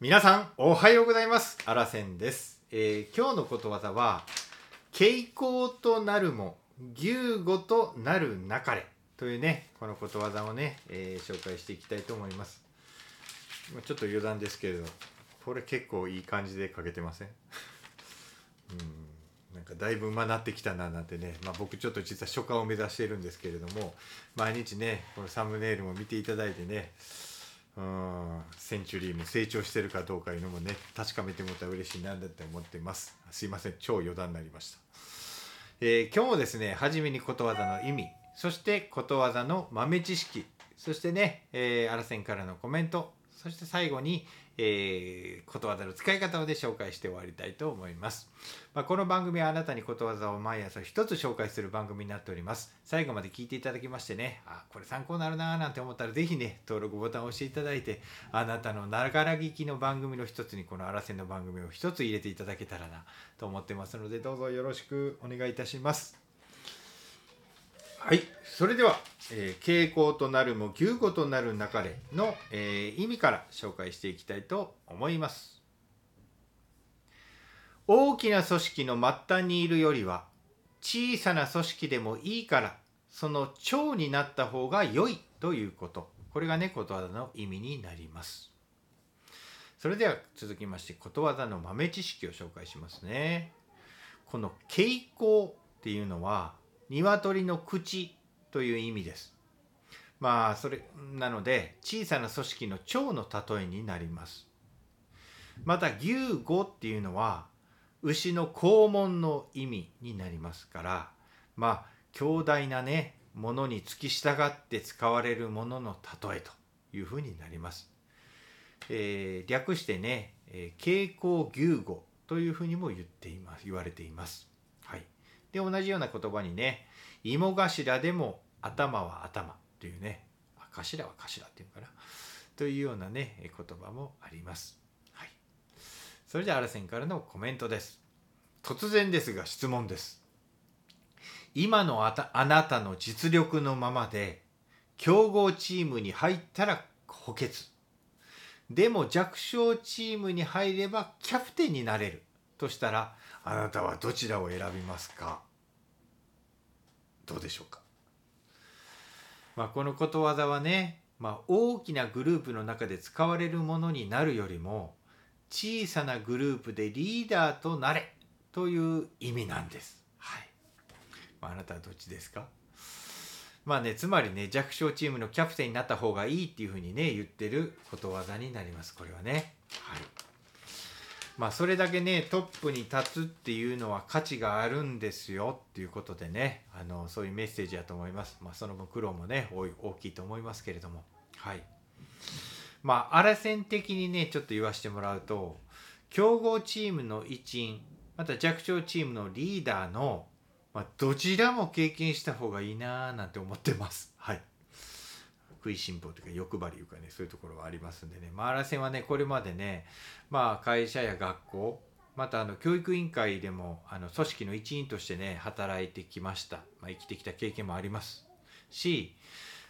皆さんおはようございます。あらせんです、えー今日のことわざは傾向となるも牛語となるなかれ。というねこのことわざをね、えー紹介していきたいと思います。ちょっと余談ですけれどこれ結構いい感じで書けてません？うんなんかだいぶ学ってきたななんてね、まあ、僕ちょっと実は初夏を目指しているんですけれども毎日ねこのサムネイルも見ていただいてねうん。センチュリーも成長してるかどうかいうのもね確かめてもらったら嬉しいなって思ってます。すいません。超余談になりました、えー今日もですね初めにことわざの意味そしてことわざの豆知識そしてね、えー、アラセンからのコメントそして最後に、えー、ことわざの使い方をで紹介して終わりたいと思います、まあ、この番組はあなたにことわざを毎朝一つ紹介する番組になっております。最後まで聞いていただきましてねあこれ参考になるなーなんて思ったらぜひね登録ボタンを押していただいてあなたのながら聞きの番組の一つにこのあらせんの番組を一つ入れていただけたらなと思ってますのでどうぞよろしくお願いいたします。はい。それでは、えー傾向となるも牛語となるなかれの、えー意味から紹介していきたいと思います。大きな組織の末端にいるよりは小さな組織でもいいからその長になった方が良いということ。これがねことわざの意味になります。それでは続きましてことわざの豆知識を紹介しますね。この傾向っていうのは鶏の口という意味です。まあそれなので小さな組織の長の例えになります。また牛語っていうのは牛の肛門の意味になりますからまあ強大なねものに付き従って使われるものの例えというふうになります、えー略してね、えー傾向牛語というふうにも言っています言われています。で同じような言葉にね芋頭でも頭は頭というね頭は頭っていうのかなというようなね言葉もあります。はい。それではアラセンからのコメントです。突然ですが質問です今のあたあなたの実力のままで強豪チームに入ったら補欠。でも弱小チームに入ればキャプテンになれる。としたらあなたはどちらを選びますか？どうでしょうか？まあこのことわざはね、まあ、大きなグループの中で使われるものになるよりも小さなグループでリーダーとなれという意味なんです。はい。まあ、あなたはどっちですか？まあね、つまりね、弱小チームのキャプテンになった方がいいっていうふうにね、言ってることわざになります。これはね。はい。まあ、それだけね、トップに立つっていうのは価値があるんですよっていうことでね、あの、そういうメッセージだと思います。まあ、その分苦労もね、大きいと思いますけれども。はい。まあ、アラセン的にね、ちょっと言わせてもらうと、強豪チームの一員、また弱小チームのリーダーの、まあ、どちらも経験した方がいいなぁなんて思ってます。はい。食いしん坊というか欲張りいうかね、そういうところはありますんでね。まあ、アラセンはね、これまでね、まあ、会社や学校、またあの教育委員会でもあの組織の一員としてね、働いてきました。まあ、生きてきた経験もありますし、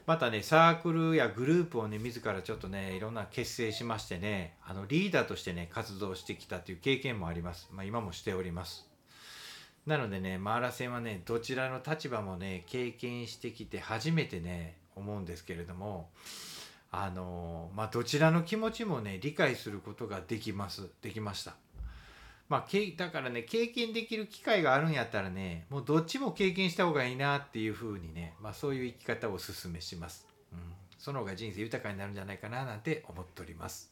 またね、サークルやグループをね、自らちょっとね、いろんな結成しましてね、あのリーダーとしてね、活動してきたという経験もあります。まあ、今もしております。なのでね、マーラ戦はね、どちらの立場もね、経験してきて初めてね、思うんですけれども、あのまあ、どちらの気持ちもね、理解することができます、できました。まあ、だからね、経験できる機会があるんやったらね、もうどっちも経験した方がいいなっていうふうにね、まあ、そういう生き方をお勧めします。うん、その方が人生豊かになるんじゃないかななんて思っております。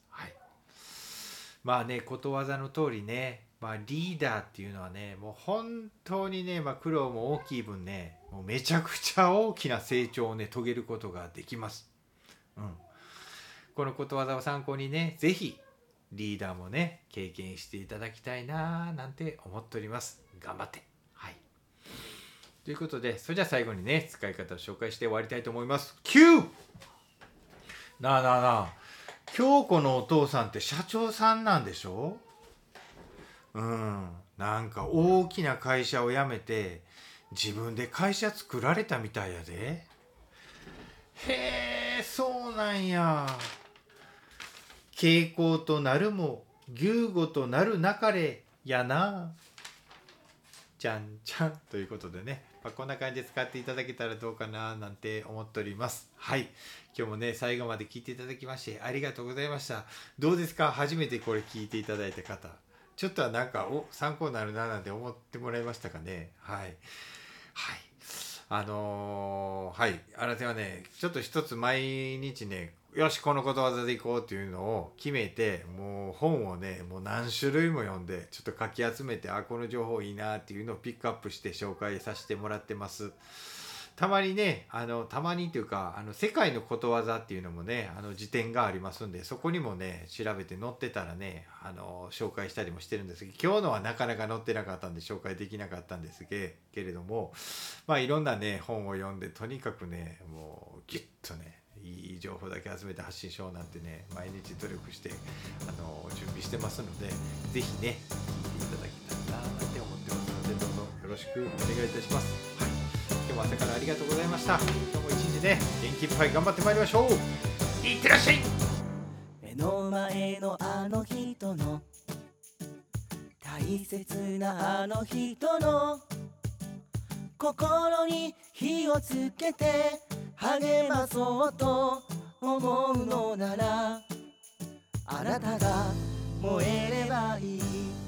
まあね、ことわざの通りね、まあ、リーダーっていうのはね、もう本当にね、まあ、苦労も大きい分ね、もうめちゃくちゃ大きな成長をね、遂げることができます。うん。このことわざを参考にね、ぜひリーダーもね、経験していただきたいなぁなんて思っております。頑張って。はい。ということで、それじゃあ最後にね、使い方を紹介して終わりたいと思います。9! なあなあなあ、京子のお父さんって社長さんなんでしょ？うん。なんか大きな会社を辞めて、自分で会社作られたみたいやで。へえ、そうなんや。傾向となるも牛語となるなかれやなじゃんじゃんということでね、まあ、こんな感じで使っていただけたらどうかななんて思っております。はい。今日もね最後まで聞いていただきましてありがとうございました。どうですか？初めてこれ聞いていただいた方。ちょっとはなんかお参考になるななんて思ってもらいましたかね？はい。はい。あのー、はい。新手はね。ちょっと一つ毎日ねよしこのことわざでいこうっていうのを決めてもう本をねもう何種類も読んでちょっとかき集めてあこの情報いいなっていうのをピックアップして紹介させてもらってます。たまにねあのたまにっていうかあの世界のことわざっていうのもねあの辞典がありますんでそこにもね調べて載ってたらねあの紹介したりもしてるんですけど今日のはなかなか載ってなかったんで紹介できなかったんですけれどもまあいろんなね本を読んでとにかくねもうギュッとねいい情報だけ集めて発信しようなんてね毎日努力してあの準備してますので是非ね聞いていただけたらななんて思ってますのでどうぞよろしくお願いいたします。はい、今日も朝からありがとうございました。今日も一日ね元気いっぱい頑張ってまいりましょう。いってらっしゃい。目の前のあの人の大切なあの人の心に火をつけて励まそうと思うのならあなたが燃えればいい。